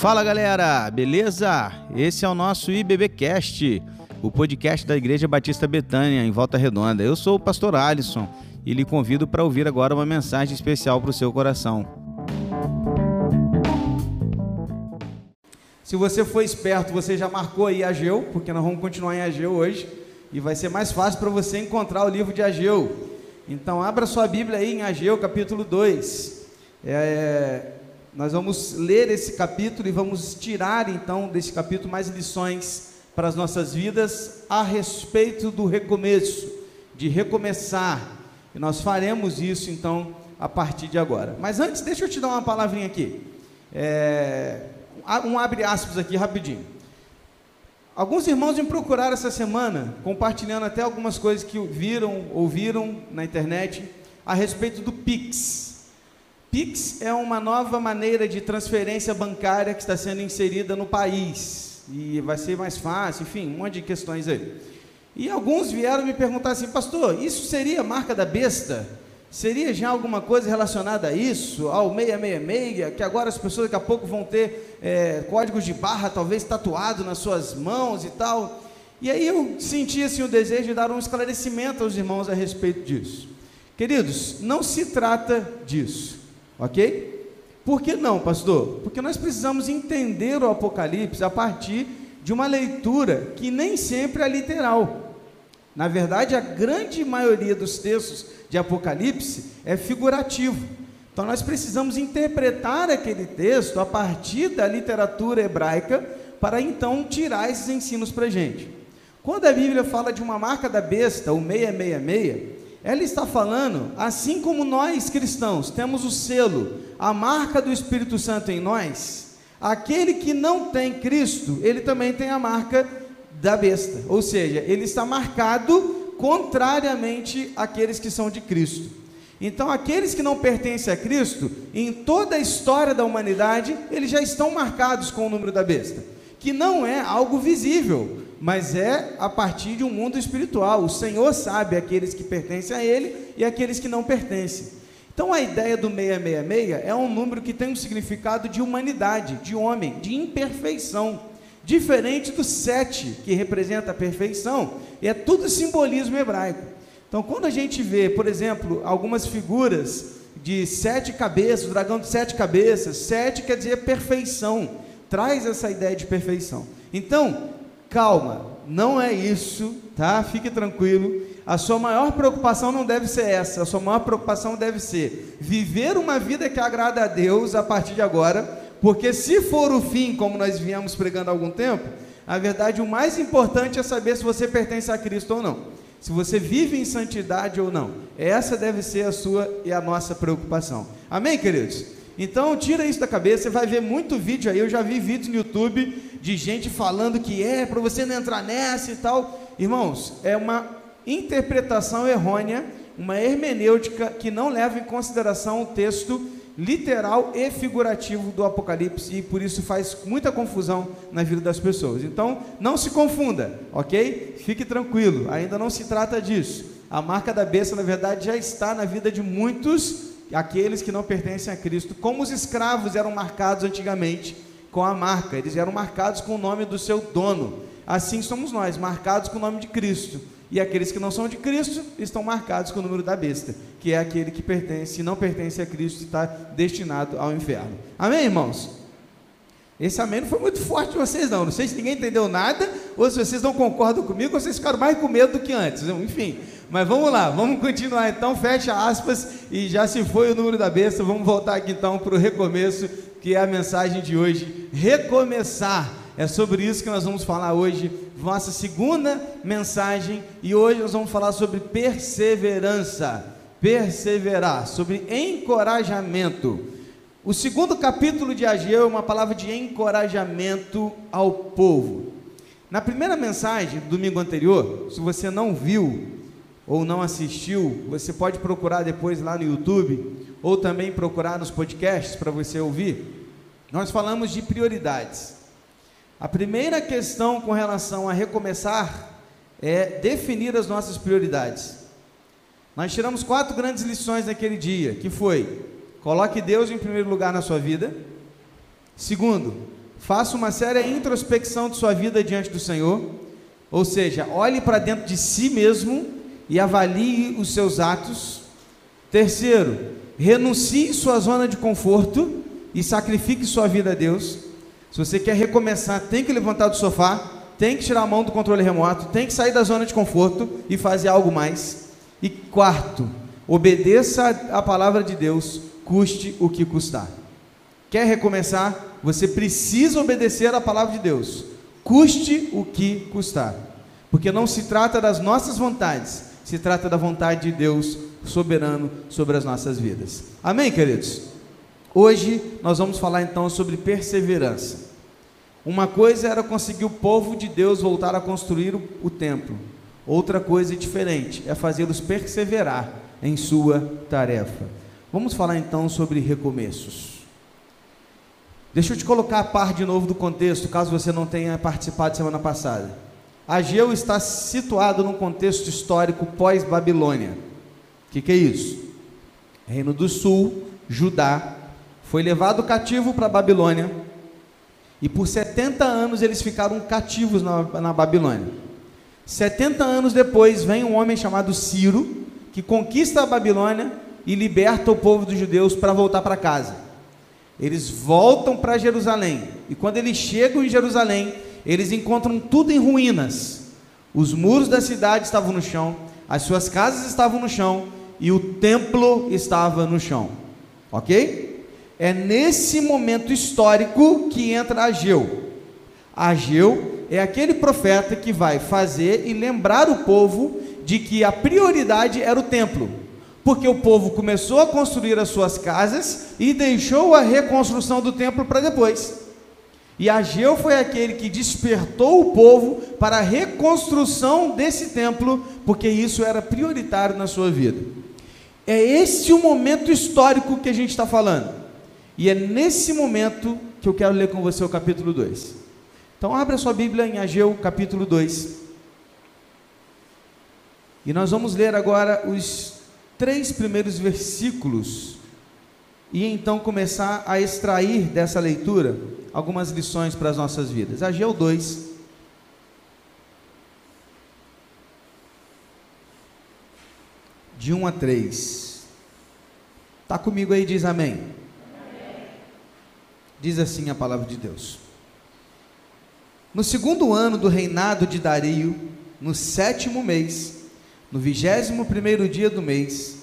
Fala galera, beleza? Esse é o nosso IBBcast, o podcast da Igreja Batista Betânia, em Volta Redonda. Eu sou o pastor Alisson e lhe convido para ouvir agora uma mensagem especial para o seu coração. Se você for esperto, você já marcou aí Ageu, porque nós vamos continuar em Ageu hoje e vai ser mais fácil para você encontrar o livro de Ageu. Então, abra sua Bíblia aí em Ageu, capítulo 2. É, nós vamos ler esse capítulo e vamos tirar então desse capítulo mais lições para as nossas vidas a respeito do recomeço, de recomeçar. E nós faremos isso então a partir de agora. Mas antes, deixa eu te dar uma palavrinha aqui. É, um abre aspas aqui rapidinho. Alguns irmãos me procuraram essa semana, compartilhando até algumas coisas que viram, ouviram na internet a respeito do Pix. Pix é uma nova maneira de transferência bancária que está sendo inserida no país e vai ser mais fácil, enfim, um monte de questões aí. E alguns vieram me perguntar assim, pastor, isso seria marca da besta? Seria já alguma coisa relacionada a isso, ao 666, que agora as pessoas daqui a pouco vão ter é, códigos de barra talvez tatuado nas suas mãos e tal. E aí eu senti assim, o desejo de dar um esclarecimento aos irmãos a respeito disso. Queridos, não se trata disso, ok? Por que não, pastor? Porque nós precisamos entender o Apocalipse a partir de uma leitura que nem sempre é literal. Na verdade, a grande maioria dos textos de Apocalipse é figurativo. Então, nós precisamos interpretar aquele texto a partir da literatura hebraica para então tirar esses ensinos para a gente. Quando a Bíblia fala de uma marca da besta, o 666, ela está falando, assim como nós cristãos temos o selo, a marca do Espírito Santo em nós, aquele que não tem Cristo, ele também tem a marca da besta, ou seja, ele está marcado contrariamente àqueles que são de Cristo. Então, aqueles que não pertencem a Cristo, em toda a história da humanidade, eles já estão marcados com o número da besta, que não é algo visível, mas é a partir de um mundo espiritual. O Senhor sabe aqueles que pertencem a Ele e aqueles que não pertencem. Então, a ideia do 666 é um número que tem um significado de humanidade, de homem, de imperfeição. Diferente do sete, que representa a perfeição, e é tudo simbolismo hebraico. Então, quando a gente vê, por exemplo, algumas figuras de sete cabeças, o dragão de sete cabeças, sete quer dizer perfeição, traz essa ideia de perfeição. Então, calma, não é isso, tá? Fique tranquilo. A sua maior preocupação não deve ser essa, a sua maior preocupação deve ser viver uma vida que agrada a Deus a partir de agora porque se for o fim, como nós viemos pregando há algum tempo, a verdade, o mais importante é saber se você pertence a Cristo ou não. Se você vive em santidade ou não. Essa deve ser a sua e a nossa preocupação. Amém, queridos? Então, tira isso da cabeça. Você vai ver muito vídeo aí. Eu já vi vídeos no YouTube de gente falando que é para você não entrar nessa e tal. Irmãos, é uma interpretação errônea, uma hermenêutica que não leva em consideração o texto literal e figurativo do Apocalipse e por isso faz muita confusão na vida das pessoas. Então, não se confunda, ok? Fique tranquilo, ainda não se trata disso. A marca da besta, na verdade, já está na vida de muitos, aqueles que não pertencem a Cristo, como os escravos eram marcados antigamente com a marca, eles eram marcados com o nome do seu dono. Assim somos nós, marcados com o nome de Cristo. E aqueles que não são de Cristo estão marcados com o número da besta, que é aquele que pertence, não pertence a Cristo, está destinado ao inferno. Amém, irmãos? Esse amém não foi muito forte de vocês, não. Não sei se ninguém entendeu nada, ou se vocês não concordam comigo, ou vocês ficaram mais com medo do que antes. Enfim, mas vamos lá, vamos continuar então. Fecha aspas e já se foi o número da besta. Vamos voltar aqui então para o recomeço, que é a mensagem de hoje: recomeçar. É sobre isso que nós vamos falar hoje, nossa segunda mensagem, e hoje nós vamos falar sobre perseverança, perseverar, sobre encorajamento. O segundo capítulo de Ageu é uma palavra de encorajamento ao povo. Na primeira mensagem, domingo anterior, se você não viu ou não assistiu, você pode procurar depois lá no YouTube ou também procurar nos podcasts para você ouvir. Nós falamos de prioridades. A primeira questão com relação a recomeçar é definir as nossas prioridades. Nós tiramos quatro grandes lições naquele dia, que foi: coloque Deus em primeiro lugar na sua vida. Segundo, faça uma séria introspecção de sua vida diante do Senhor, ou seja, olhe para dentro de si mesmo e avalie os seus atos. Terceiro, renuncie sua zona de conforto e sacrifique sua vida a Deus. Se você quer recomeçar, tem que levantar do sofá, tem que tirar a mão do controle remoto, tem que sair da zona de conforto e fazer algo mais. E quarto, obedeça a palavra de Deus, custe o que custar. Quer recomeçar? Você precisa obedecer a palavra de Deus, custe o que custar. Porque não se trata das nossas vontades, se trata da vontade de Deus soberano sobre as nossas vidas. Amém, queridos? Hoje nós vamos falar então sobre perseverança. Uma coisa era conseguir o povo de Deus voltar a construir o, o templo. Outra coisa diferente é fazê-los perseverar em sua tarefa. Vamos falar então sobre recomeços. Deixa eu te colocar a par de novo do contexto, caso você não tenha participado semana passada. Ageu está situado num contexto histórico pós-Babilônia. O que, que é isso? Reino do Sul, Judá, foi levado cativo para a Babilônia e por 70 anos eles ficaram cativos na, na Babilônia. 70 anos depois vem um homem chamado Ciro, que conquista a Babilônia e liberta o povo dos judeus para voltar para casa. Eles voltam para Jerusalém. E quando eles chegam em Jerusalém, eles encontram tudo em ruínas. Os muros da cidade estavam no chão, as suas casas estavam no chão e o templo estava no chão. Ok? É nesse momento histórico que entra Ageu. Ageu é aquele profeta que vai fazer e lembrar o povo de que a prioridade era o templo, porque o povo começou a construir as suas casas e deixou a reconstrução do templo para depois. E Ageu foi aquele que despertou o povo para a reconstrução desse templo, porque isso era prioritário na sua vida. É esse o momento histórico que a gente está falando. E é nesse momento que eu quero ler com você o capítulo 2. Então, abra sua Bíblia em Ageu, capítulo 2. E nós vamos ler agora os três primeiros versículos e então começar a extrair dessa leitura algumas lições para as nossas vidas. Ageu 2. De 1 a 3. Está comigo aí, diz amém. Diz assim a palavra de Deus. No segundo ano do reinado de Dario, no sétimo mês, no vigésimo primeiro dia do mês,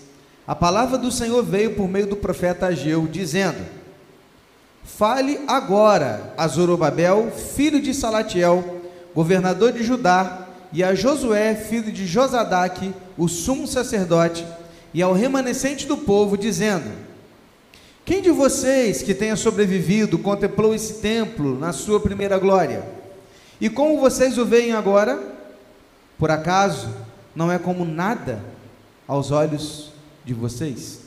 a palavra do Senhor veio por meio do profeta Ageu, dizendo: Fale agora a Zorobabel, filho de Salatiel, governador de Judá, e a Josué, filho de Josadaque, o sumo sacerdote, e ao remanescente do povo, dizendo: quem de vocês que tenha sobrevivido contemplou esse templo na sua primeira glória? E como vocês o veem agora? Por acaso não é como nada aos olhos de vocês?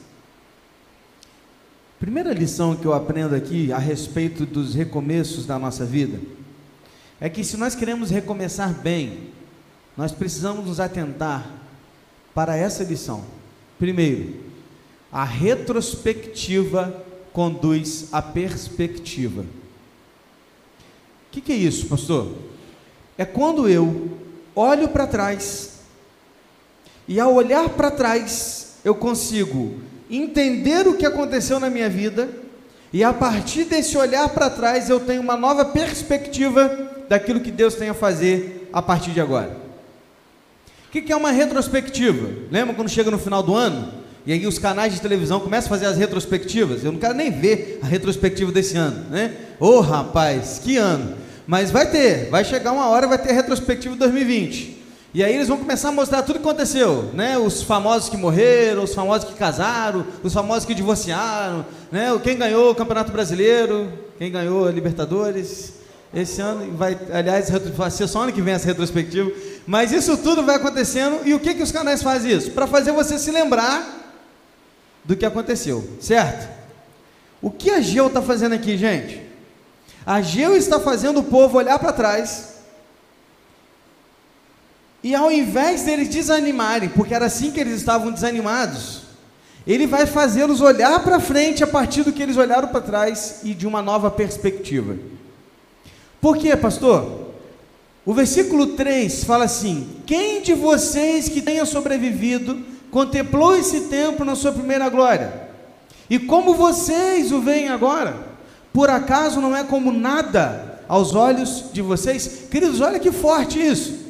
Primeira lição que eu aprendo aqui a respeito dos recomeços da nossa vida é que se nós queremos recomeçar bem, nós precisamos nos atentar para essa lição. Primeiro, a retrospectiva conduz à perspectiva. O que, que é isso, pastor? É quando eu olho para trás e ao olhar para trás eu consigo entender o que aconteceu na minha vida e a partir desse olhar para trás eu tenho uma nova perspectiva daquilo que Deus tem a fazer a partir de agora. O que, é uma retrospectiva? Lembra quando chega no final do ano? E aí os canais de televisão começam a fazer as retrospectivas. Eu não quero nem ver a retrospectiva desse ano, né? Ô oh, rapaz, que ano! Mas vai ter, vai chegar uma hora, vai ter a retrospectiva de 2020. E aí eles vão começar a mostrar tudo o que aconteceu, né? Os famosos que morreram, os famosos que casaram, os famosos que divorciaram, né? Quem ganhou o Campeonato Brasileiro, quem ganhou a Libertadores. Esse ano vai, aliás, vai ser só ano que vem essa retrospectiva. Mas isso tudo vai acontecendo e o que que os canais fazem isso? Para fazer você se lembrar do que aconteceu, certo? O que Ageu está fazendo aqui, gente? Ageu está fazendo o povo olhar para trás e ao invés deles desanimarem, porque era assim que eles estavam desanimados, ele vai fazê-los olhar para frente a partir do que eles olharam para trás e de uma nova perspectiva. Por quê, pastor? O versículo 3 fala assim: Quem de vocês que tenha sobrevivido contemplou esse tempo na sua primeira glória? E como vocês o veem agora? Por acaso não é como nada aos olhos de vocês? Queridos, olha que forte isso.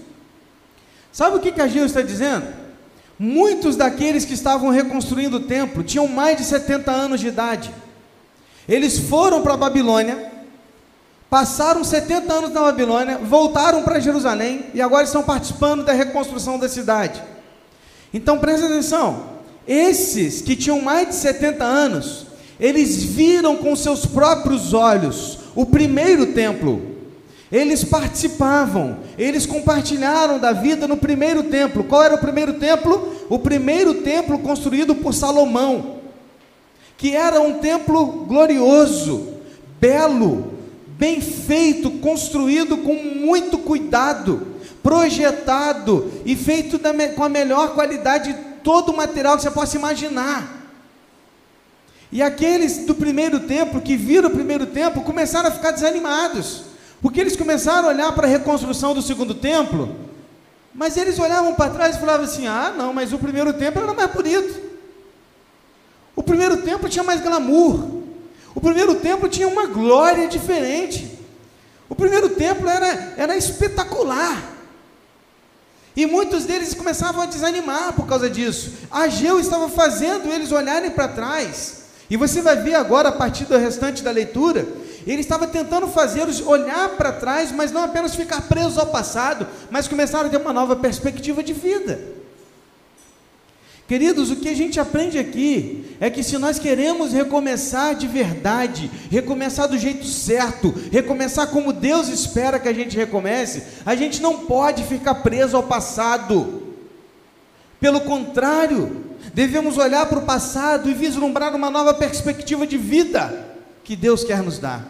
Sabe o que, que Ageu está dizendo? Muitos daqueles que estavam reconstruindo o templo tinham mais de 70 anos de idade. Eles foram para a Babilônia, passaram 70 anos na Babilônia, voltaram para Jerusalém e agora estão participando da reconstrução da cidade. Então presta atenção: esses que tinham mais de 70 anos, eles viram com seus próprios olhos o primeiro templo. Eles participavam, eles compartilharam da vida no primeiro templo. Qual era o primeiro templo? O primeiro templo construído por Salomão, que era um templo glorioso, belo, bem feito, construído com muito cuidado, projetado e feito com a melhor qualidade de todo o material que você possa imaginar. E aqueles do primeiro templo, que viram o primeiro templo, começaram a ficar desanimados porque eles começaram a olhar para a reconstrução do segundo templo, mas eles olhavam para trás e falavam assim: ah, não, mas o primeiro templo era mais bonito. O primeiro templo tinha mais glamour. O primeiro templo tinha uma glória diferente. O primeiro templo era, era espetacular. E muitos deles começavam a desanimar por causa disso. Ageu estava fazendo eles olharem para trás. E você vai ver agora, a partir do restante da leitura, ele estava tentando fazê-los olhar para trás, mas não apenas ficar presos ao passado, mas começar a ter uma nova perspectiva de vida. Queridos, o que a gente aprende aqui é que se nós queremos recomeçar de verdade, recomeçar do jeito certo, recomeçar como Deus espera que a gente recomece, a gente não pode ficar preso ao passado. Pelo contrário, devemos olhar para o passado e vislumbrar uma nova perspectiva de vida que Deus quer nos dar.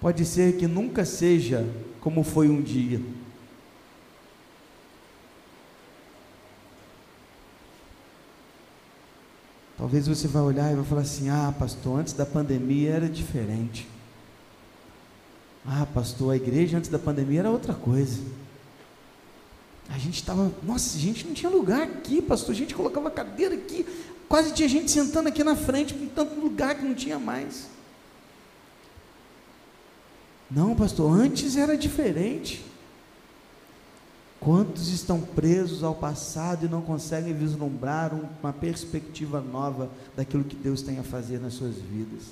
Pode ser que nunca seja como foi um dia. Talvez você vai olhar e vai falar assim: "Ah, pastor, antes da pandemia era diferente". Ah, pastor, a igreja antes da pandemia era outra coisa. A gente estava, nossa, a gente não tinha lugar aqui, pastor. A gente colocava cadeira aqui, Quase tinha gente sentando aqui na frente, com tanto lugar que não tinha mais. Não, pastor, antes era diferente. Quantos estão presos ao passado e não conseguem vislumbrar uma perspectiva nova daquilo que Deus tem a fazer nas suas vidas?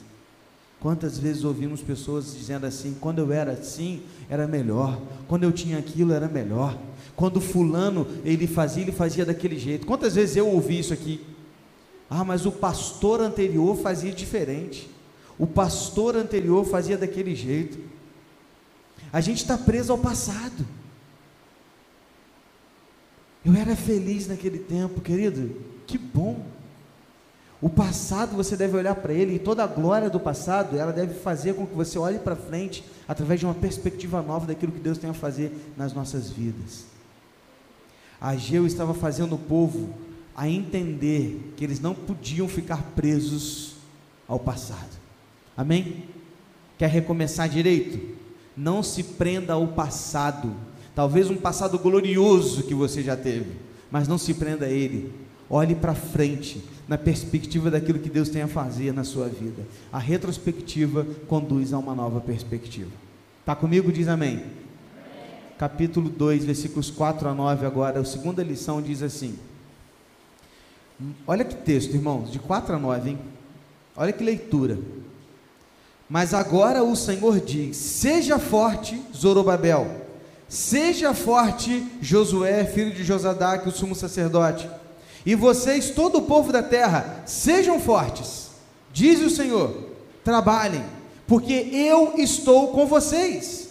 Quantas vezes ouvimos pessoas dizendo assim: quando eu era assim, era melhor, quando eu tinha aquilo, era melhor, quando Fulano ele fazia, ele fazia daquele jeito. Quantas vezes eu ouvi isso aqui? Ah, mas o pastor anterior fazia diferente. O pastor anterior fazia daquele jeito. A gente está preso ao passado. Eu era feliz naquele tempo, querido. Que bom. O passado você deve olhar para ele e toda a glória do passado, ela deve fazer com que você olhe para frente através de uma perspectiva nova daquilo que Deus tem a fazer nas nossas vidas. Ageu estava fazendo o povo a entender que eles não podiam ficar presos ao passado. Amém? Quer recomeçar direito? Não se prenda ao passado. Talvez um passado glorioso que você já teve, mas não se prenda a ele. Olhe para frente, na perspectiva daquilo que Deus tem a fazer na sua vida. A retrospectiva conduz a uma nova perspectiva. Está comigo? Diz amém. amém. Capítulo 2, versículos 4 a 9 agora. A segunda lição diz assim: Olha que texto, irmãos, de 4 a 9, hein? Olha que leitura. Mas agora o Senhor diz: Seja forte, Zorobabel. Seja forte, Josué, filho de Josadaque, o sumo sacerdote. E vocês, todo o povo da terra, sejam fortes. Diz o Senhor: Trabalhem, porque eu estou com vocês.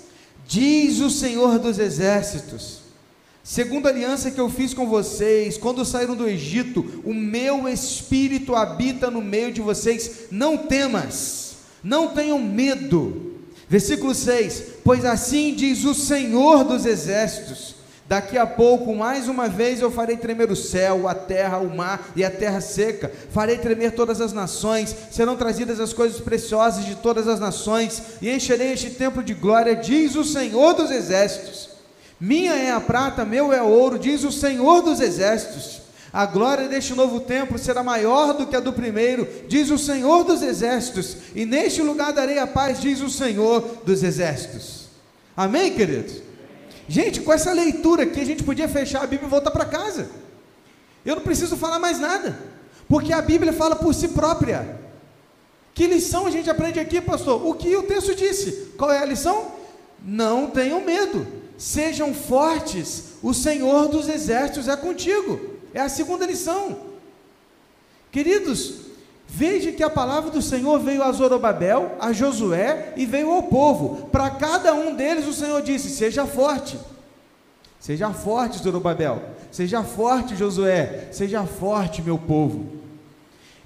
Diz o Senhor dos exércitos. Segundo a aliança que eu fiz com vocês, quando saíram do Egito, o meu espírito habita no meio de vocês. Não temas, não tenham medo. Versículo 6: Pois assim diz o Senhor dos exércitos: Daqui a pouco, mais uma vez, eu farei tremer o céu, a terra, o mar e a terra seca. Farei tremer todas as nações. Serão trazidas as coisas preciosas de todas as nações. E encherei este templo de glória, diz o Senhor dos exércitos. Minha é a prata, meu é o ouro, diz o Senhor dos exércitos. A glória deste novo templo será maior do que a do primeiro, diz o Senhor dos exércitos. E neste lugar darei a paz, diz o Senhor dos exércitos. Amém, queridos? Gente, com essa leitura aqui, a gente podia fechar a Bíblia e voltar para casa. Eu não preciso falar mais nada, porque a Bíblia fala por si própria. Que lição a gente aprende aqui, pastor? O que o texto disse? Qual é a lição? Não tenham medo, sejam fortes, o Senhor dos exércitos é contigo. É a segunda lição. Queridos, Veja que a palavra do Senhor veio a Zorobabel, a Josué e veio ao povo. Para cada um deles o Senhor disse: Seja forte. Seja forte, Zorobabel. Seja forte, Josué. Seja forte, meu povo.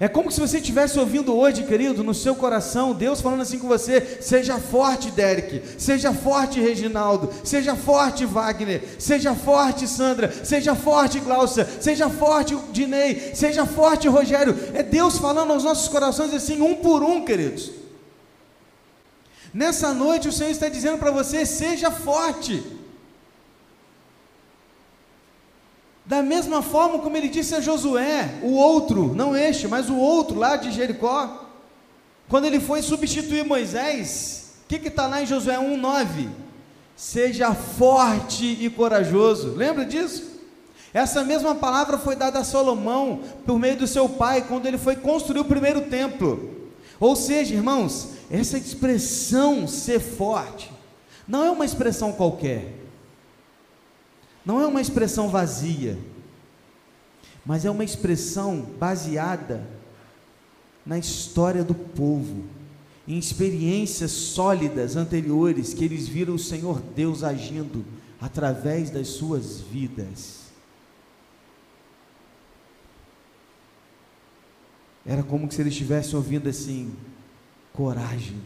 É como se você estivesse ouvindo hoje, querido, no seu coração, Deus falando assim com você: seja forte, Derek, seja forte, Reginaldo, seja forte, Wagner, seja forte, Sandra, seja forte, Glaucia, seja forte, Dinei, seja forte, Rogério. É Deus falando aos nossos corações assim, um por um, queridos. Nessa noite, o Senhor está dizendo para você: seja forte. Da mesma forma como ele disse a Josué, o outro, não este, mas o outro lá de Jericó, quando ele foi substituir Moisés, o que está lá em Josué 1,9? Seja forte e corajoso, lembra disso? Essa mesma palavra foi dada a Salomão por meio do seu pai, quando ele foi construir o primeiro templo. Ou seja, irmãos, essa expressão ser forte, não é uma expressão qualquer não é uma expressão vazia, mas é uma expressão baseada na história do povo, em experiências sólidas anteriores que eles viram o Senhor Deus agindo através das suas vidas. Era como se eles estivessem ouvindo assim: coragem,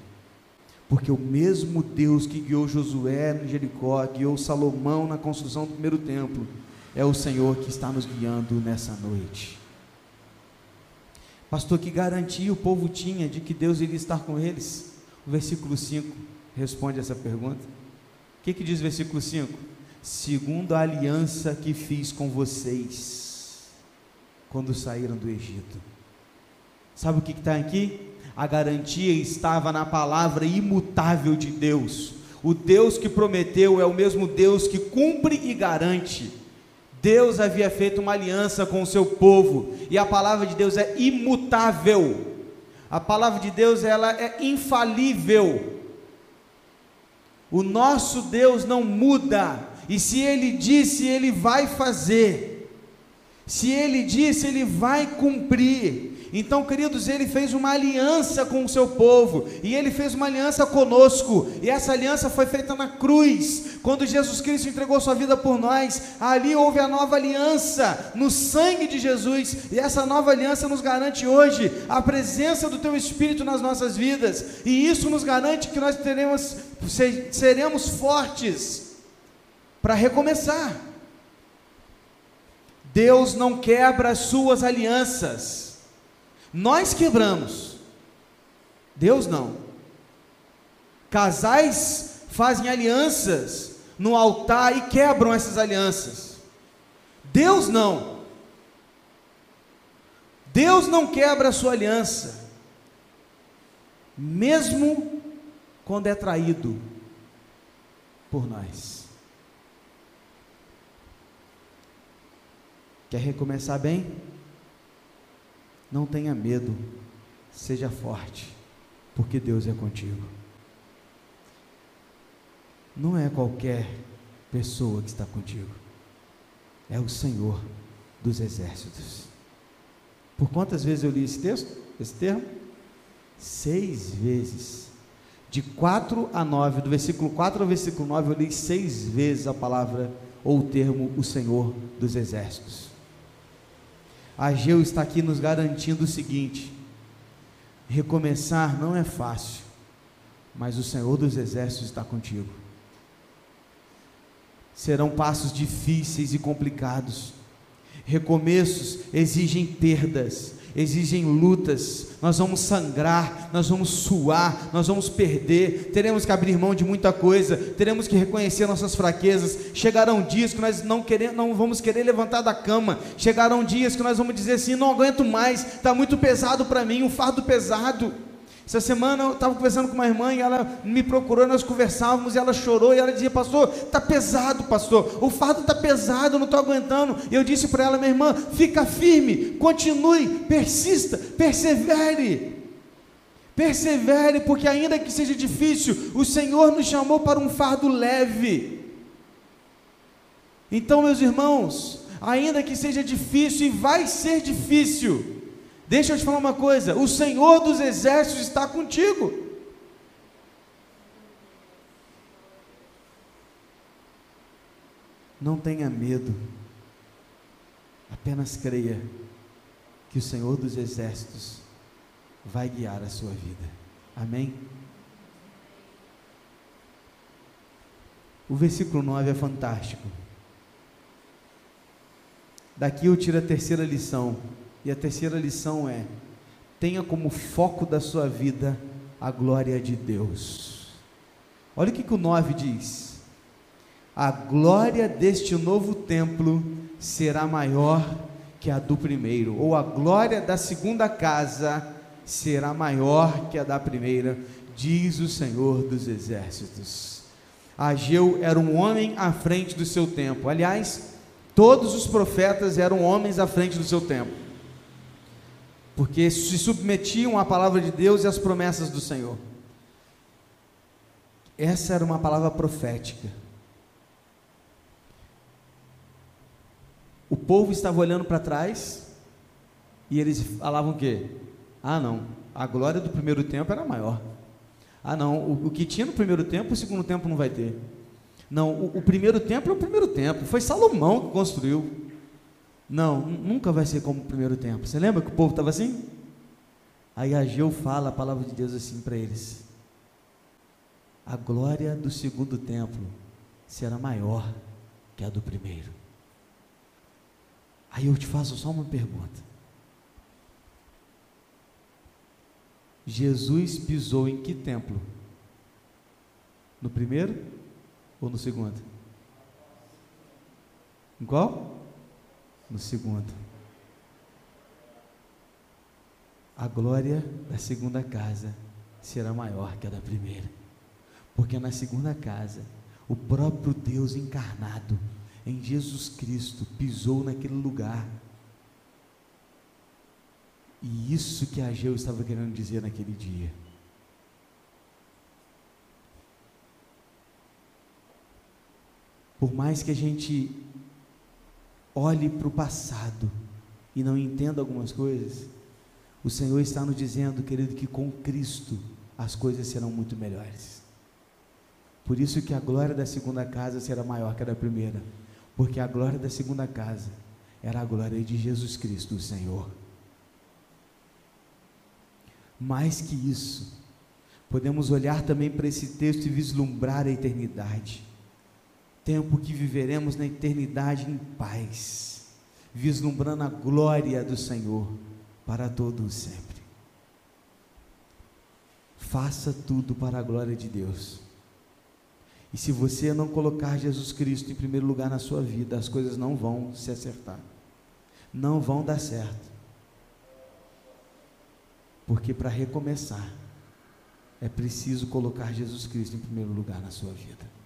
porque o mesmo Deus que guiou Josué no Jericó, guiou Salomão na construção do primeiro templo, é o Senhor que está nos guiando nessa noite. Pastor, que garantia o povo tinha de que Deus iria estar com eles? O versículo 5 responde essa pergunta. O que, que diz o versículo 5? Segundo a aliança que fiz com vocês, quando saíram do Egito. Sabe o que está aqui? A garantia estava na palavra imutável de Deus. O Deus que prometeu é o mesmo Deus que cumpre e garante. Deus havia feito uma aliança com o seu povo e a palavra de Deus é imutável. A palavra de Deus ela é infalível. O nosso Deus não muda, e se ele disse, ele vai fazer. Se ele disse, ele vai cumprir. Então, queridos, ele fez uma aliança com o seu povo, e ele fez uma aliança conosco, e essa aliança foi feita na cruz, quando Jesus Cristo entregou sua vida por nós, ali houve a nova aliança, no sangue de Jesus, e essa nova aliança nos garante hoje a presença do Teu Espírito nas nossas vidas, e isso nos garante que nós teremos, seremos fortes para recomeçar. Deus não quebra as suas alianças. Nós quebramos, Deus não. Casais fazem alianças no altar e quebram essas alianças. Deus não. Deus não quebra a sua aliança, mesmo quando é traído por nós. Quer recomeçar bem? Não tenha medo, seja forte, porque Deus é contigo. Não é qualquer pessoa que está contigo, é o Senhor dos exércitos. Por quantas vezes eu li esse texto, esse termo? Seis vezes. De 4 a 9, do versículo 4 ao versículo 9, eu li seis vezes a palavra ou o termo o Senhor dos exércitos. Ageu está aqui nos garantindo o seguinte: recomeçar não é fácil, mas o Senhor dos Exércitos está contigo. serão passos difíceis e complicados. Recomeços exigem perdas, exigem lutas, nós vamos sangrar, nós vamos suar, nós vamos perder, teremos que abrir mão de muita coisa, teremos que reconhecer nossas fraquezas. Chegarão dias que nós não, querer, não vamos querer levantar da cama, chegarão dias que nós vamos dizer assim: não aguento mais, está muito pesado para mim, um fardo pesado. Essa semana eu estava conversando com uma irmã e ela me procurou, nós conversávamos e ela chorou e ela dizia: Pastor, está pesado, pastor, o fardo está pesado, eu não estou aguentando. E eu disse para ela: Minha irmã, fica firme, continue, persista, persevere. Persevere, porque ainda que seja difícil, o Senhor nos chamou para um fardo leve. Então, meus irmãos, ainda que seja difícil, e vai ser difícil, Deixa eu te falar uma coisa: o Senhor dos exércitos está contigo. Não tenha medo, apenas creia que o Senhor dos exércitos vai guiar a sua vida. Amém? O versículo 9 é fantástico. Daqui eu tiro a terceira lição. E a terceira lição é: tenha como foco da sua vida a glória de Deus. Olha o que, que o 9 diz: a glória deste novo templo será maior que a do primeiro, ou a glória da segunda casa será maior que a da primeira, diz o Senhor dos Exércitos. Ageu era um homem à frente do seu tempo. Aliás, todos os profetas eram homens à frente do seu tempo porque se submetiam à palavra de Deus e às promessas do Senhor. Essa era uma palavra profética. O povo estava olhando para trás e eles falavam o quê? Ah, não, a glória do primeiro tempo era maior. Ah, não, o, o que tinha no primeiro tempo, o segundo tempo não vai ter. Não, o, o primeiro tempo é o primeiro tempo. Foi Salomão que construiu. Não, nunca vai ser como o primeiro tempo. Você lembra que o povo estava assim? Aí Ageu fala a palavra de Deus assim para eles: A glória do segundo templo será maior que a do primeiro. Aí eu te faço só uma pergunta. Jesus pisou em que templo? No primeiro ou no segundo? Em qual? No segundo. A glória da segunda casa será maior que a da primeira. Porque na segunda casa, o próprio Deus encarnado em Jesus Cristo pisou naquele lugar. E isso que Ageu estava querendo dizer naquele dia. Por mais que a gente olhe para o passado e não entenda algumas coisas, o Senhor está nos dizendo, querido, que com Cristo as coisas serão muito melhores. Por isso que a glória da segunda casa será maior que a da primeira, porque a glória da segunda casa era a glória de Jesus Cristo, o Senhor. Mais que isso, podemos olhar também para esse texto e vislumbrar a eternidade tempo que viveremos na eternidade em paz, vislumbrando a glória do Senhor para todos sempre. Faça tudo para a glória de Deus. E se você não colocar Jesus Cristo em primeiro lugar na sua vida, as coisas não vão se acertar. Não vão dar certo. Porque para recomeçar, é preciso colocar Jesus Cristo em primeiro lugar na sua vida.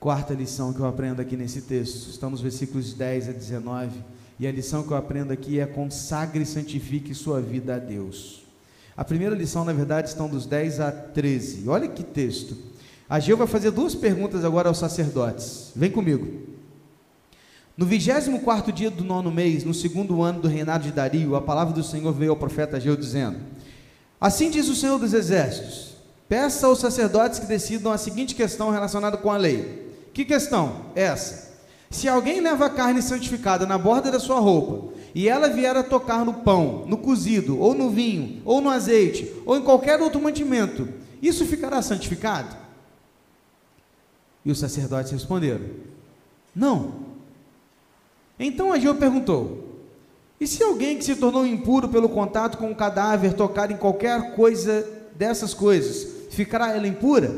Quarta lição que eu aprendo aqui nesse texto, estamos versículos 10 a 19, e a lição que eu aprendo aqui é consagre e santifique sua vida a Deus. A primeira lição, na verdade, estão dos 10 a 13. Olha que texto. Ageu vai fazer duas perguntas agora aos sacerdotes. Vem comigo. No 24 dia do nono mês, no segundo ano do reinado de Dario, a palavra do Senhor veio ao profeta Ageu dizendo: Assim diz o Senhor dos Exércitos: Peça aos sacerdotes que decidam a seguinte questão relacionada com a lei. Que questão? Essa. Se alguém leva carne santificada na borda da sua roupa, e ela vier a tocar no pão, no cozido, ou no vinho, ou no azeite, ou em qualquer outro mantimento, isso ficará santificado? E os sacerdotes responderam: Não. Então Ageu perguntou: E se alguém que se tornou impuro pelo contato com um cadáver tocar em qualquer coisa dessas coisas, ficará ela impura?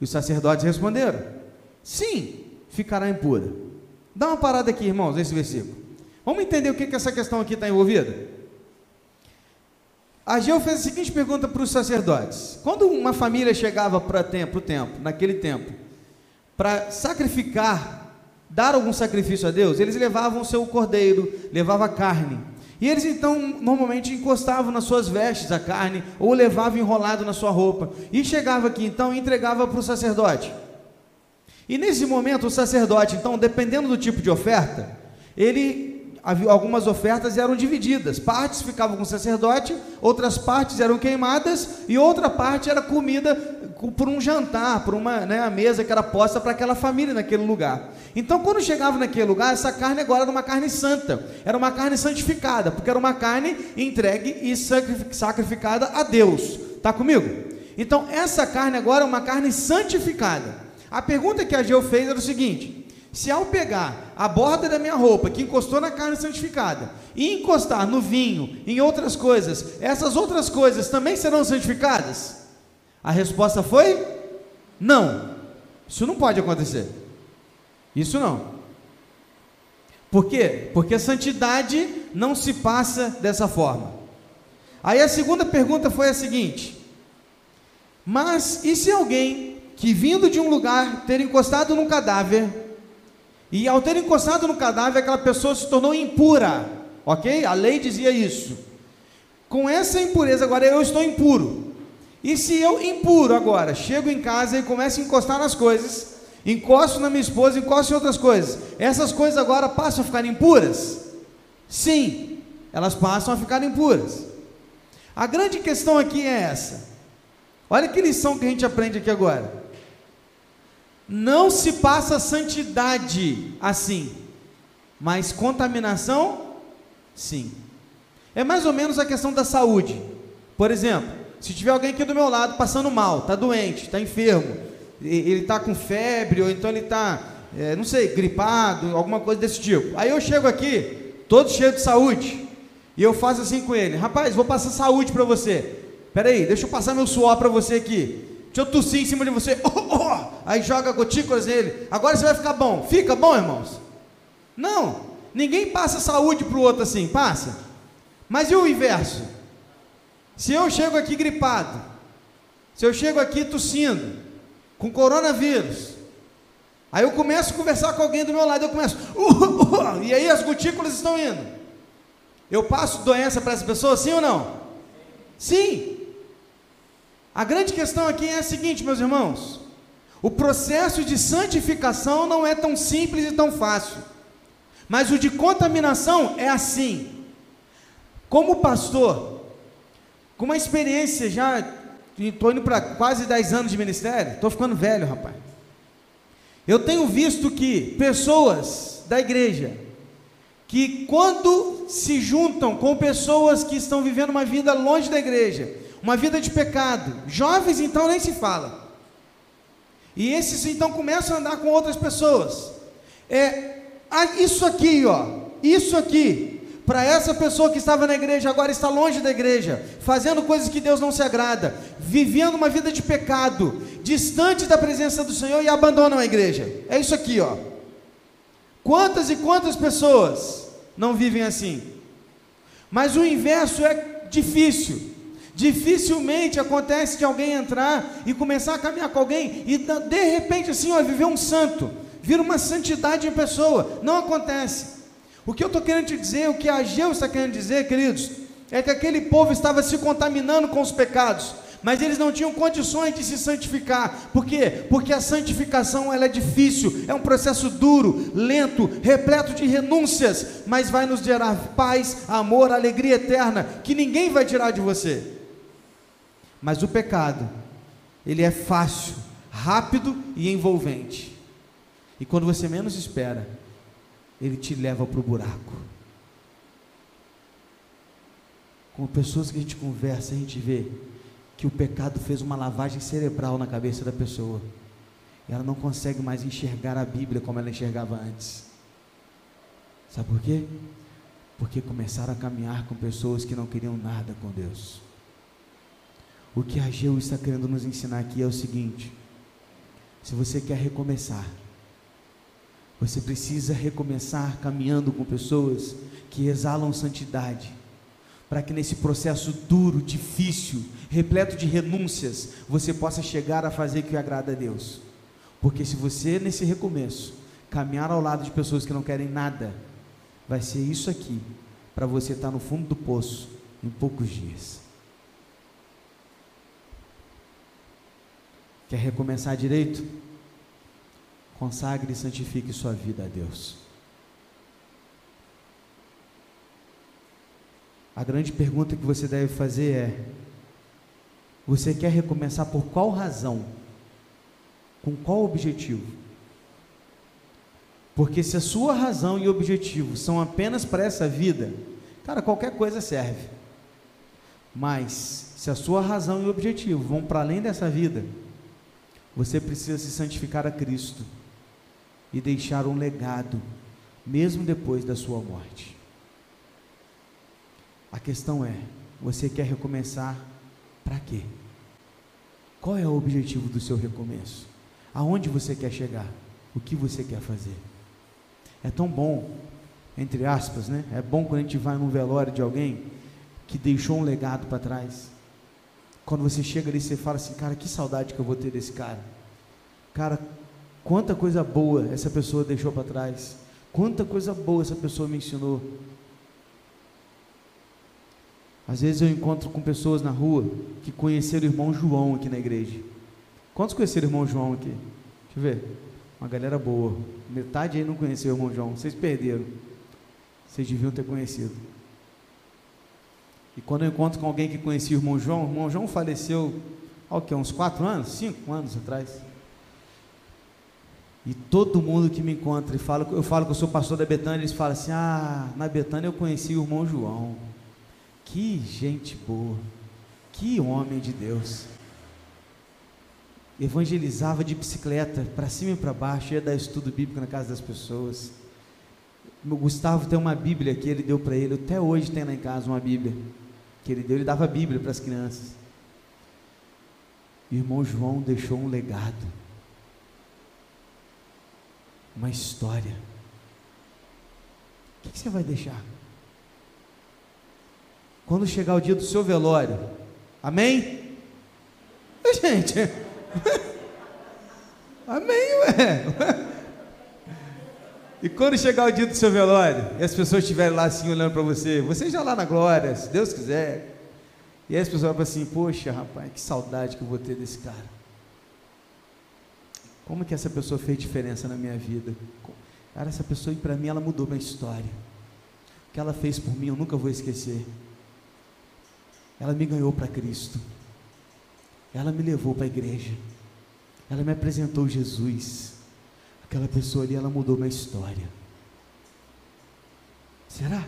E os sacerdotes responderam: Sim, ficará impura. Dá uma parada aqui, irmãos, nesse versículo. Vamos entender o que, que essa questão aqui está envolvida? Ageu fez a seguinte pergunta para os sacerdotes: quando uma família chegava para o tempo, naquele tempo, para sacrificar, dar algum sacrifício a Deus, eles levavam o seu cordeiro, levava carne. E eles então normalmente encostavam nas suas vestes a carne, ou levavam enrolado na sua roupa. E chegava aqui então e entregava para o sacerdote. E nesse momento o sacerdote, então, dependendo do tipo de oferta, ele algumas ofertas eram divididas. Partes ficavam com o sacerdote, outras partes eram queimadas e outra parte era comida por um jantar, por uma né, mesa que era posta para aquela família naquele lugar. Então, quando chegava naquele lugar, essa carne agora era uma carne santa, era uma carne santificada, porque era uma carne entregue e sacrificada a Deus. Está comigo? Então, essa carne agora é uma carne santificada. A pergunta que a Geu fez era o seguinte: se ao pegar a borda da minha roupa, que encostou na carne santificada, e encostar no vinho, em outras coisas, essas outras coisas também serão santificadas? A resposta foi: não. Isso não pode acontecer. Isso não. Por quê? Porque a santidade não se passa dessa forma. Aí a segunda pergunta foi a seguinte: Mas e se alguém que vindo de um lugar ter encostado num cadáver e ao ter encostado no cadáver, aquela pessoa se tornou impura, ok? A lei dizia isso. Com essa impureza, agora eu estou impuro. E se eu impuro agora, chego em casa e começo a encostar nas coisas, encosto na minha esposa, encosto em outras coisas, essas coisas agora passam a ficar impuras? Sim, elas passam a ficar impuras. A grande questão aqui é essa. Olha que lição que a gente aprende aqui agora. Não se passa santidade assim, mas contaminação, sim. É mais ou menos a questão da saúde. Por exemplo, se tiver alguém aqui do meu lado passando mal, está doente, está enfermo, ele está com febre, ou então ele está, é, não sei, gripado, alguma coisa desse tipo. Aí eu chego aqui, todo cheio de saúde, e eu faço assim com ele: rapaz, vou passar saúde para você. Peraí, deixa eu passar meu suor para você aqui. Deixa eu tossir em cima de você. Oh, oh. Aí joga gotículas nele. Agora você vai ficar bom. Fica bom, irmãos? Não. Ninguém passa saúde para o outro assim. Passa. Mas e o inverso? Se eu chego aqui gripado, se eu chego aqui tossindo, com coronavírus, aí eu começo a conversar com alguém do meu lado, eu começo, uh, uh, e aí as gotículas estão indo. Eu passo doença para essa pessoa, sim ou não? Sim. A grande questão aqui é a seguinte, meus irmãos: o processo de santificação não é tão simples e tão fácil, mas o de contaminação é assim. Como pastor, com uma experiência já, estou indo para quase 10 anos de ministério, estou ficando velho, rapaz. Eu tenho visto que pessoas da igreja, que quando se juntam com pessoas que estão vivendo uma vida longe da igreja, uma vida de pecado. Jovens então nem se fala. E esses então começam a andar com outras pessoas. É isso aqui, ó, isso aqui. Para essa pessoa que estava na igreja, agora está longe da igreja, fazendo coisas que Deus não se agrada, vivendo uma vida de pecado, distante da presença do Senhor e abandonam a igreja. É isso aqui, ó. Quantas e quantas pessoas não vivem assim? Mas o inverso é difícil. Dificilmente acontece de alguém entrar e começar a caminhar com alguém e de repente assim, ó, viver um santo, vir uma santidade em pessoa. Não acontece. O que eu estou querendo te dizer, o que a Ageu está querendo dizer, queridos, é que aquele povo estava se contaminando com os pecados, mas eles não tinham condições de se santificar. Por quê? Porque a santificação ela é difícil, é um processo duro, lento, repleto de renúncias, mas vai nos gerar paz, amor, alegria eterna, que ninguém vai tirar de você. Mas o pecado, ele é fácil, rápido e envolvente. E quando você menos espera, ele te leva para o buraco. Com pessoas que a gente conversa, a gente vê que o pecado fez uma lavagem cerebral na cabeça da pessoa. E ela não consegue mais enxergar a Bíblia como ela enxergava antes. Sabe por quê? Porque começaram a caminhar com pessoas que não queriam nada com Deus. O que a Geu está querendo nos ensinar aqui é o seguinte: se você quer recomeçar, você precisa recomeçar caminhando com pessoas que exalam santidade, para que nesse processo duro, difícil, repleto de renúncias, você possa chegar a fazer o que agrada a Deus. Porque se você, nesse recomeço, caminhar ao lado de pessoas que não querem nada, vai ser isso aqui, para você estar no fundo do poço em poucos dias. Quer recomeçar direito? Consagre e santifique sua vida a Deus. A grande pergunta que você deve fazer é: você quer recomeçar por qual razão? Com qual objetivo? Porque se a sua razão e objetivo são apenas para essa vida, cara, qualquer coisa serve. Mas se a sua razão e objetivo vão para além dessa vida, você precisa se santificar a Cristo e deixar um legado, mesmo depois da sua morte. A questão é: você quer recomeçar para quê? Qual é o objetivo do seu recomeço? Aonde você quer chegar? O que você quer fazer? É tão bom, entre aspas, né? É bom quando a gente vai num velório de alguém que deixou um legado para trás. Quando você chega ali, você fala assim, cara, que saudade que eu vou ter desse cara. Cara, Quanta coisa boa essa pessoa deixou para trás. Quanta coisa boa essa pessoa me ensinou. Às vezes eu encontro com pessoas na rua que conheceram o irmão João aqui na igreja. Quantos conheceram o irmão João aqui? Deixa eu ver. Uma galera boa. Metade aí não conheceu o irmão João. Vocês perderam. Vocês deviam ter conhecido. E quando eu encontro com alguém que conhecia o irmão João, o irmão João faleceu há que, uns quatro anos? Cinco anos atrás. E todo mundo que me encontra e fala, eu falo que eu sou pastor da Betânia, eles falam assim: "Ah, na Betânia eu conheci o irmão João. Que gente boa. Que homem de Deus. Evangelizava de bicicleta para cima e para baixo, ia dar estudo bíblico na casa das pessoas. O Gustavo tem uma Bíblia que ele deu para ele, até hoje tem lá em casa uma Bíblia que ele deu, ele dava Bíblia para as crianças. Irmão João deixou um legado uma história. O que, você vai deixar? Quando chegar o dia do seu velório, amém? Gente, amém, ué. E quando chegar o dia do seu velório, e as pessoas estiverem lá assim olhando para você, você já lá na glória, se Deus quiser. E aí as pessoas vão assim, poxa rapaz, que saudade que eu vou ter desse cara. Como que essa pessoa fez diferença na minha vida? Cara, essa pessoa para mim ela mudou minha história. O que ela fez por mim eu nunca vou esquecer. Ela me ganhou para Cristo. Ela me levou para a igreja. Ela me apresentou Jesus. Aquela pessoa ali, ela mudou minha história. Será?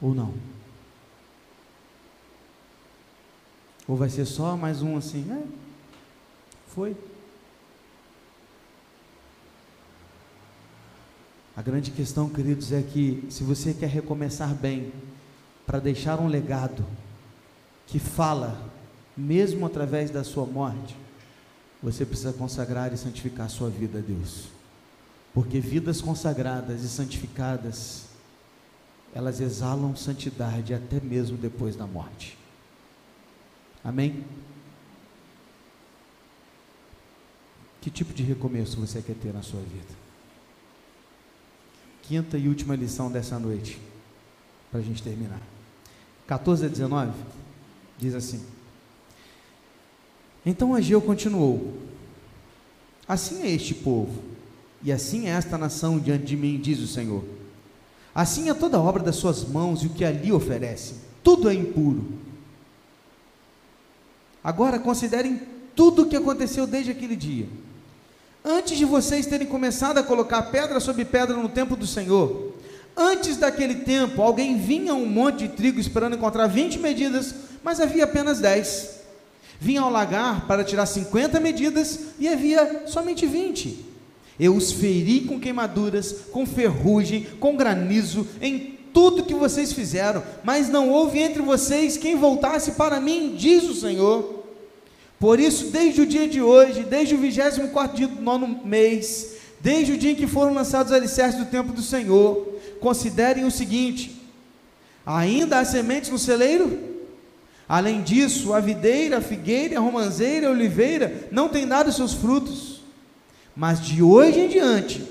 Ou não? Ou vai ser só mais um assim? É, foi. A grande questão, queridos, é que se você quer recomeçar bem, para deixar um legado que fala, mesmo através da sua morte, você precisa consagrar e santificar a sua vida a Deus. Porque vidas consagradas e santificadas, elas exalam santidade até mesmo depois da morte. Amém? Que tipo de recomeço você quer ter na sua vida? Quinta e última lição dessa noite, para a gente terminar. 14 a 19 diz assim: Então Ageu continuou: Assim é este povo, e assim é esta nação diante de mim, diz o Senhor. Assim é toda a obra das suas mãos e o que ali oferece, tudo é impuro Agora considerem tudo o que aconteceu desde aquele dia. Antes de vocês terem começado a colocar pedra sobre pedra no templo do Senhor, antes daquele tempo, alguém vinha um monte de trigo esperando encontrar 20 medidas mas havia apenas dez. Vinha ao lagar para tirar 50 medidas e havia somente 20. Eu os feri com queimaduras, com ferrugem, com granizo, em tudo que vocês fizeram, mas não houve entre vocês quem voltasse para mim, diz o Senhor. Por isso, desde o dia de hoje, desde o 24 dia do nono mês, desde o dia em que foram lançados os alicerces do templo do Senhor, considerem o seguinte: ainda há sementes no celeiro? Além disso, a videira, a figueira, a romanceira, a oliveira não têm dado seus frutos. Mas de hoje em diante,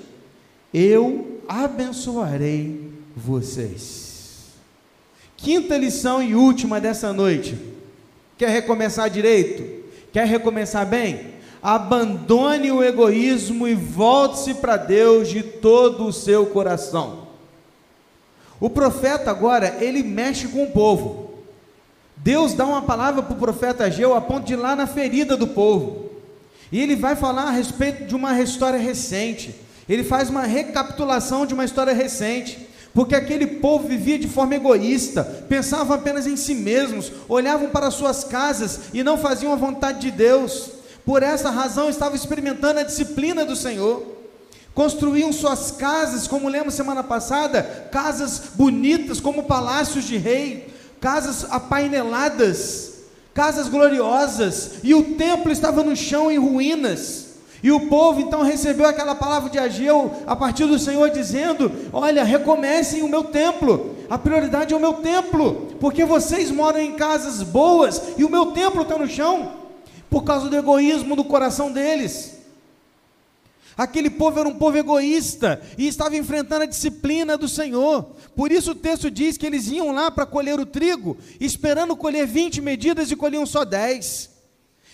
eu abençoarei vocês. Quinta lição e última dessa noite. Quer recomeçar direito? Quer recomeçar bem? Abandone o egoísmo e volte-se para Deus de todo o seu coração. O profeta agora, ele mexe com o povo. Deus dá uma palavra para o profeta Ageu a ponto de ir lá na ferida do povo. E ele vai falar a respeito de uma história recente. Ele faz uma recapitulação de uma história recente. Porque aquele povo vivia de forma egoísta, pensavam apenas em si mesmos, olhavam para suas casas e não faziam a vontade de Deus. Por essa razão estavam experimentando a disciplina do Senhor. Construíam suas casas, como lemos semana passada, casas bonitas como palácios de rei, casas apaineladas, casas gloriosas, e o templo estava no chão em ruínas. E o povo então recebeu aquela palavra de Ageu a partir do Senhor dizendo: Olha, recomecem o meu templo, a prioridade é o meu templo, porque vocês moram em casas boas e o meu templo está no chão, por causa do egoísmo do coração deles. Aquele povo era um povo egoísta e estava enfrentando a disciplina do Senhor. Por isso o texto diz que eles iam lá para colher o trigo, esperando colher 20 medidas e colhiam só 10.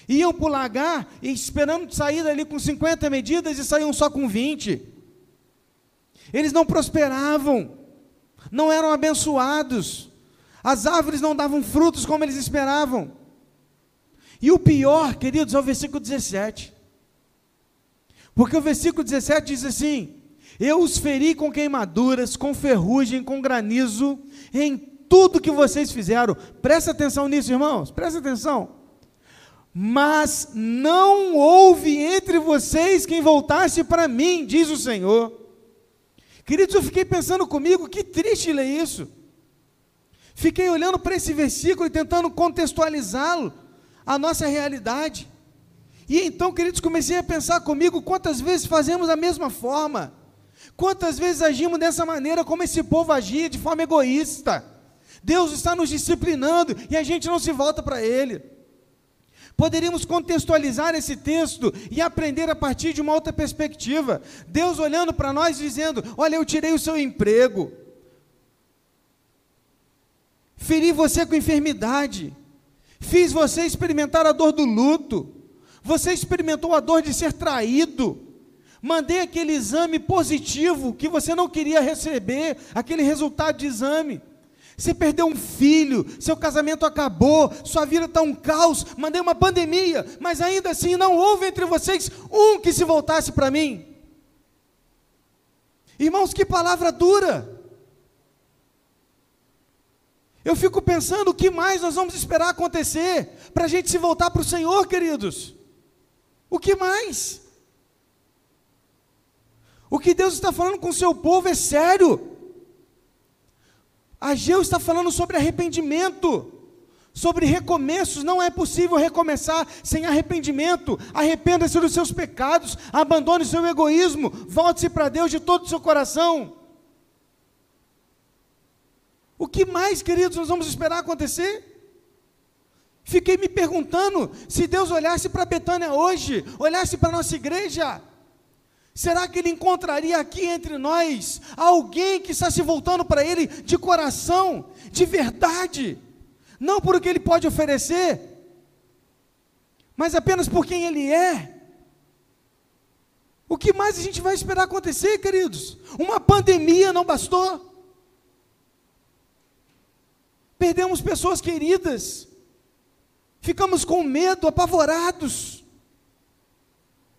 Iam para o lagar esperando sair dali com 50 medidas e saíam só com 20. Eles não prosperavam, não eram abençoados, as árvores não davam frutos como eles esperavam. E o pior, queridos, é o versículo 17. Porque o versículo 17 diz assim: Eu os feri com queimaduras, com ferrugem, com granizo, em tudo que vocês fizeram. Presta atenção nisso, irmãos, presta atenção. Mas não houve entre vocês quem voltasse para mim, diz o Senhor. Queridos, eu fiquei pensando comigo, que triste ler isso. Fiquei olhando para esse versículo e tentando contextualizá-lo à nossa realidade. E então, queridos, comecei a pensar comigo quantas vezes fazemos da mesma forma, quantas vezes agimos dessa maneira, como esse povo agia, de forma egoísta. Deus está nos disciplinando e a gente não se volta para Ele. Poderíamos contextualizar esse texto e aprender a partir de uma outra perspectiva. Deus olhando para nós dizendo: Olha, eu tirei o seu emprego, feri você com enfermidade, fiz você experimentar a dor do luto, você experimentou a dor de ser traído. Mandei aquele exame positivo que você não queria receber, aquele resultado de exame. Você perdeu um filho, seu casamento acabou, sua vida está um caos, mandei uma pandemia, mas ainda assim não houve entre vocês um que se voltasse para mim. Irmãos, que palavra dura. Eu fico pensando o que mais nós vamos esperar acontecer para a gente se voltar para o Senhor, queridos. O que mais? O que Deus está falando com o seu povo é sério. Ageu está falando sobre arrependimento, sobre recomeços. Não é possível recomeçar sem arrependimento. Arrependa-se dos seus pecados, abandone o seu egoísmo, volte-se para Deus de todo o seu coração. O que mais, queridos, nós vamos esperar acontecer? Fiquei me perguntando se Deus olhasse para Betânia hoje, olhasse para nossa igreja, será que Ele encontraria aqui entre nós alguém que está se voltando para Ele de coração, de verdade, não por o que Ele pode oferecer, mas apenas por quem Ele é? O que mais a gente vai esperar acontecer, queridos? Uma pandemia não bastou. Perdemos pessoas queridas ficamos com medo, apavorados.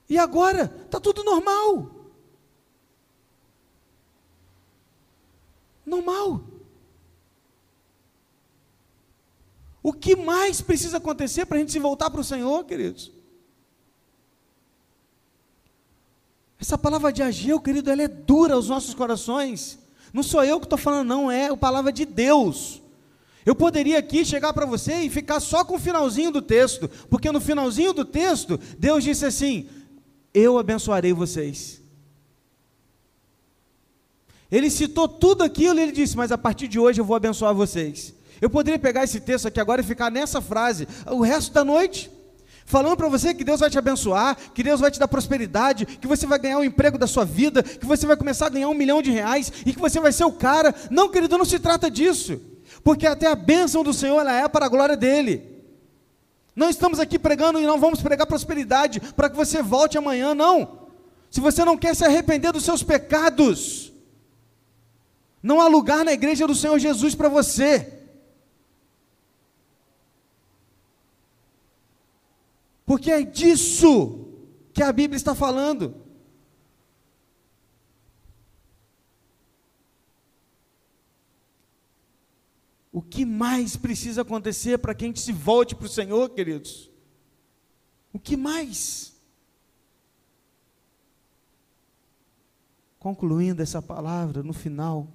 E agora está tudo normal. Normal. O que mais precisa acontecer para a gente se voltar para o Senhor, queridos? Essa palavra de Ageu, querido, ela é dura aos nossos corações. Não sou eu que estou falando, não, é a palavra de Deus. Eu poderia aqui chegar para você e ficar só com o finalzinho do texto, porque no finalzinho do texto, Deus disse assim: Eu abençoarei vocês. Ele citou tudo aquilo e ele disse: Mas a partir de hoje eu vou abençoar vocês. Eu poderia pegar esse texto aqui agora e ficar nessa frase o resto da noite, falando para você que Deus vai te abençoar, que Deus vai te dar prosperidade, que você vai ganhar o emprego da sua vida, que você vai começar a ganhar um milhão de reais e que você vai ser o cara. Não, querido, não se trata disso, porque até a bênção do Senhor ela é para a glória dele. Não estamos aqui pregando e não vamos pregar prosperidade para que você volte amanhã, não. Se você não quer se arrepender dos seus pecados, não há lugar na igreja do Senhor Jesus para você. Porque é disso que a Bíblia está falando. Que mais precisa acontecer para que a gente se volte para o Senhor, queridos? O que mais? Concluindo essa palavra, no final,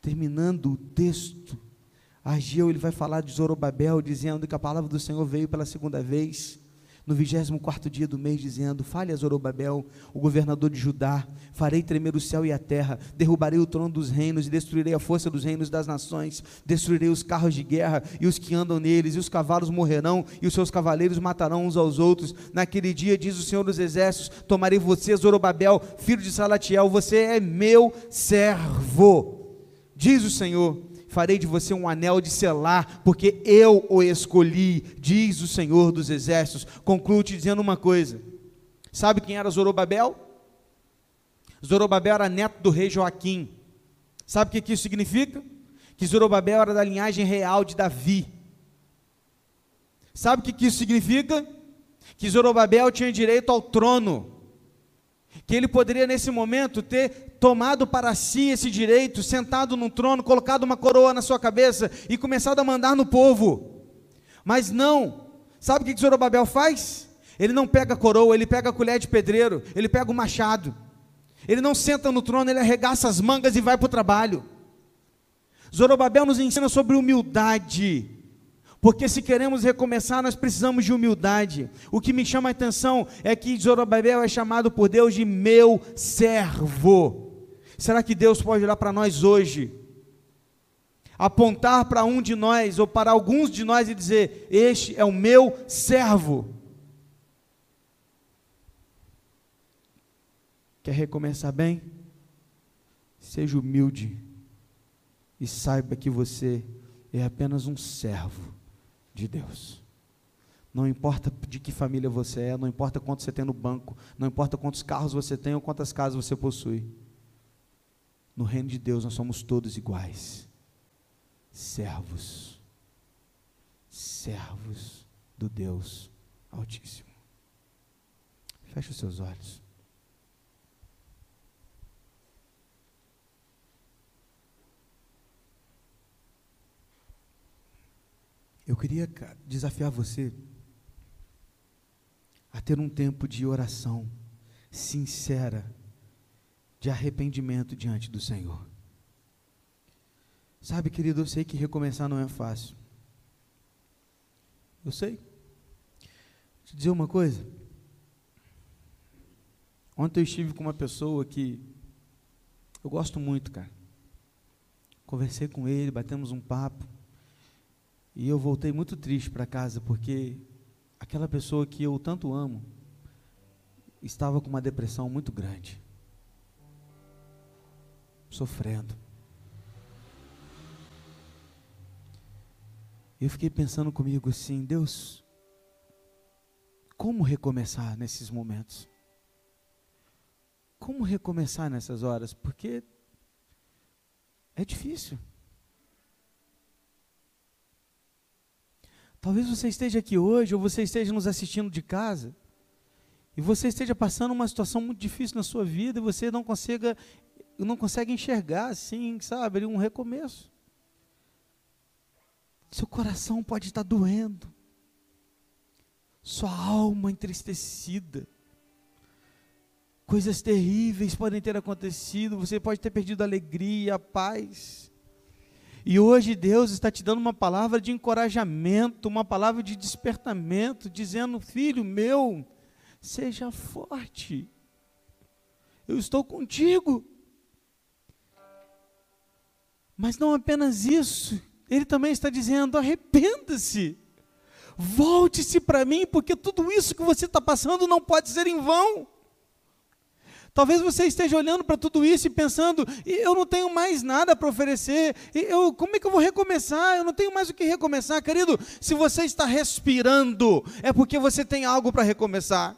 terminando o texto, Ageu ele vai falar de Zorobabel, dizendo que a palavra do Senhor veio pela segunda vez, no 24 dia do mês, dizendo: Fale a Zorobabel, o governador de Judá, farei tremer o céu e a terra, derrubarei o trono dos reinos e destruirei a força dos reinos das nações, destruirei os carros de guerra e os que andam neles, e os cavalos morrerão, e os seus cavaleiros matarão uns aos outros. Naquele dia, diz o Senhor dos Exércitos: Tomarei você, Zorobabel, filho de Salatiel, você é meu servo, diz o Senhor farei de você um anel de selar, porque eu o escolhi, diz o Senhor dos Exércitos. Concluo te dizendo uma coisa: sabe quem era Zorobabel? Zorobabel era neto do rei Joaquim. Sabe o que isso significa? Que Zorobabel era da linhagem real de Davi. Sabe o que isso significa? Que Zorobabel tinha direito ao trono que ele poderia nesse momento ter tomado para si esse direito, sentado num trono, colocado uma coroa na sua cabeça e começado a mandar no povo. Mas não. Sabe o que Zorobabel faz? Ele não pega a coroa, ele pega a colher de pedreiro, ele pega o machado. Ele não senta no trono, ele arregaça as mangas e vai para o trabalho. Zorobabel nos ensina sobre humildade. Porque se queremos recomeçar, nós precisamos de humildade. O que me chama a atenção é que Zorobabel é chamado por Deus de meu servo. Será que Deus pode olhar para nós hoje? Apontar para um de nós ou para alguns de nós e dizer: Este é o meu servo. Quer recomeçar bem? Seja humilde e saiba que você é apenas um servo de Deus. Não importa de que família você é, não importa quanto você tem no banco, não importa quantos carros você tem ou quantas casas você possui. No reino de Deus nós somos todos iguais. Servos. Servos do Deus Altíssimo. Feche os seus olhos. Eu queria desafiar você a ter um tempo de oração sincera, de arrependimento diante do Senhor. Sabe, querido, eu sei que recomeçar não é fácil. Eu sei. Vou te dizer uma coisa. Ontem eu estive com uma pessoa que eu gosto muito, cara. Conversei com ele, batemos um papo. E eu voltei muito triste para casa porque aquela pessoa que eu tanto amo estava com uma depressão muito grande, sofrendo. Eu fiquei pensando comigo assim, Deus, como recomeçar nesses momentos? Como recomeçar nessas horas? Porque é difícil. Talvez você esteja aqui hoje, ou você esteja nos assistindo de casa, e você esteja passando uma situação muito difícil na sua vida, e você não consiga, não consegue enxergar assim, sabe, um recomeço. Seu coração pode estar doendo, sua alma entristecida, coisas terríveis podem ter acontecido, você pode ter perdido a alegria, a paz. E hoje Deus está te dando uma palavra de encorajamento, uma palavra de despertamento, dizendo: Filho meu, seja forte, eu estou contigo. Mas não apenas isso, ele também está dizendo: arrependa-se, volte-se para mim, porque tudo isso que você está passando não pode ser em vão. Talvez você esteja olhando para tudo isso e pensando: eu não tenho mais nada para oferecer, eu, como é que eu vou recomeçar? Eu não tenho mais o que recomeçar, querido. Se você está respirando, é porque você tem algo para recomeçar.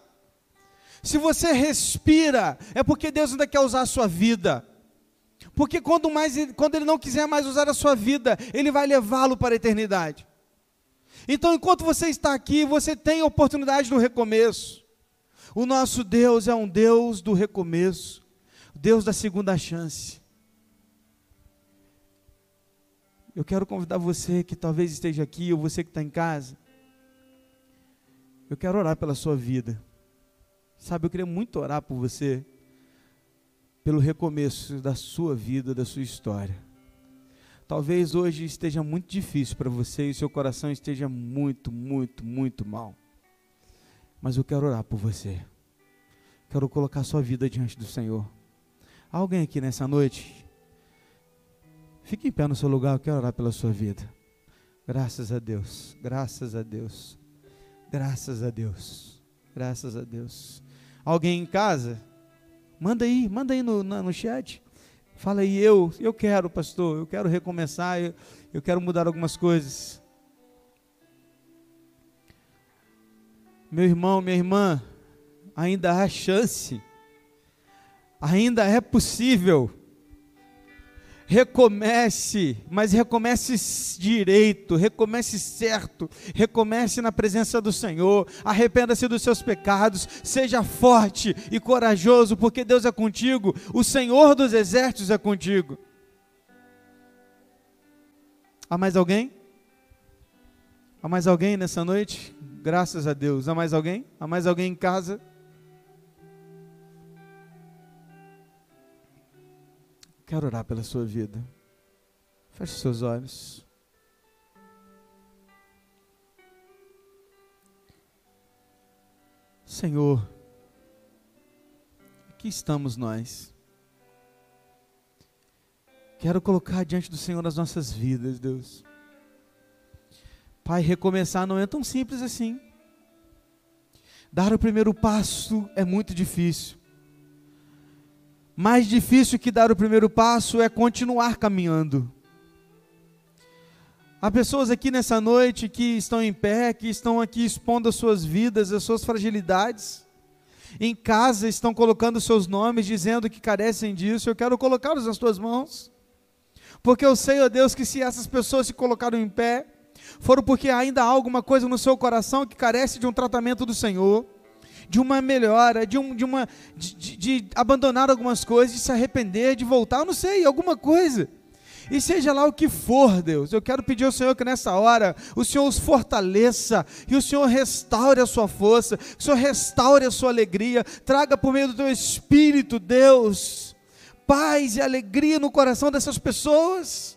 Se você respira, é porque Deus ainda quer usar a sua vida. Porque quando, mais, quando Ele não quiser mais usar a sua vida, Ele vai levá-lo para a eternidade. Então, enquanto você está aqui, você tem oportunidade do recomeço. O nosso Deus é um Deus do recomeço, Deus da segunda chance. Eu quero convidar você que talvez esteja aqui, ou você que está em casa. Eu quero orar pela sua vida. Sabe, eu queria muito orar por você pelo recomeço da sua vida, da sua história. Talvez hoje esteja muito difícil para você e seu coração esteja muito, muito, muito mal. Mas eu quero orar por você. Quero colocar sua vida diante do Senhor. Há alguém aqui nessa noite? Fique em pé no seu lugar, eu quero orar pela sua vida. Graças a Deus, graças a Deus, graças a Deus, graças a Deus. Alguém em casa? Manda aí, manda aí no, no, no chat. Fala aí, eu, eu quero, pastor, eu quero recomeçar, eu, eu quero mudar algumas coisas. Meu irmão, minha irmã, ainda há chance, ainda é possível recomece, mas recomece direito, recomece certo, recomece na presença do Senhor, arrependa-se dos seus pecados, seja forte e corajoso, porque Deus é contigo, o Senhor dos exércitos é contigo. Há mais alguém? Há mais alguém nessa noite? Graças a Deus. Há mais alguém? Há mais alguém em casa? Quero orar pela sua vida. Feche seus olhos. Senhor, aqui estamos nós. Quero colocar diante do Senhor as nossas vidas, Deus. Pai, recomeçar não é tão simples assim. Dar o primeiro passo é muito difícil. Mais difícil que dar o primeiro passo é continuar caminhando. Há pessoas aqui nessa noite que estão em pé, que estão aqui expondo as suas vidas, as suas fragilidades. Em casa estão colocando seus nomes, dizendo que carecem disso. Eu quero colocá-los nas tuas mãos. Porque eu sei, ó Deus, que se essas pessoas se colocaram em pé, foram porque ainda há alguma coisa no seu coração que carece de um tratamento do Senhor de uma melhora, de, um, de uma de, de, abandonar algumas coisas, de se arrepender, de voltar, eu não sei, alguma coisa. E seja lá o que for, Deus, eu quero pedir ao Senhor que nessa hora o Senhor os fortaleça e o Senhor restaure a sua força, o Senhor restaure a sua alegria, traga por meio do teu Espírito, Deus, paz e alegria no coração dessas pessoas.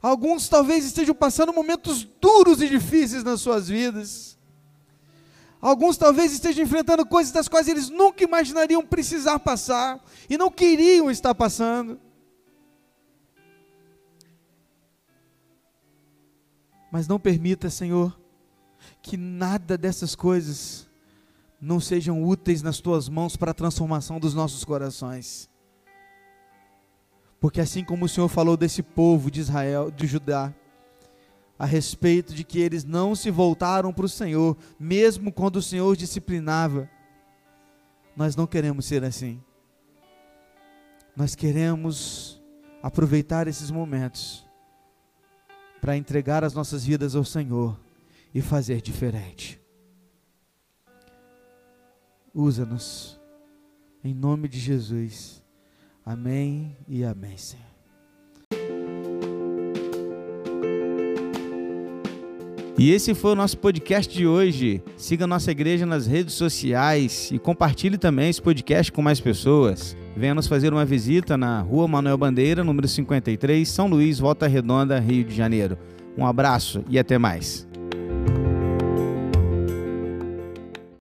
Alguns talvez estejam passando momentos duros e difíceis nas suas vidas. Alguns talvez estejam enfrentando coisas das quais eles nunca imaginariam precisar passar e não queriam estar passando. Mas não permita, Senhor, que nada dessas coisas não sejam úteis nas tuas mãos para a transformação dos nossos corações. Porque assim como o Senhor falou desse povo de Israel, de Judá, a respeito de que eles não se voltaram para o Senhor, mesmo quando o Senhor disciplinava. Nós não queremos ser assim. Nós queremos aproveitar esses momentos para entregar as nossas vidas ao Senhor e fazer diferente. Usa-nos, em nome de Jesus. Amém e amém, Senhor. E esse foi o nosso podcast de hoje. Siga nossa igreja nas redes sociais e compartilhe também esse podcast com mais pessoas. Venha nos fazer uma visita na Rua Manuel Bandeira, número 53, São Luís, Volta Redonda, Rio de Janeiro. Um abraço e até mais.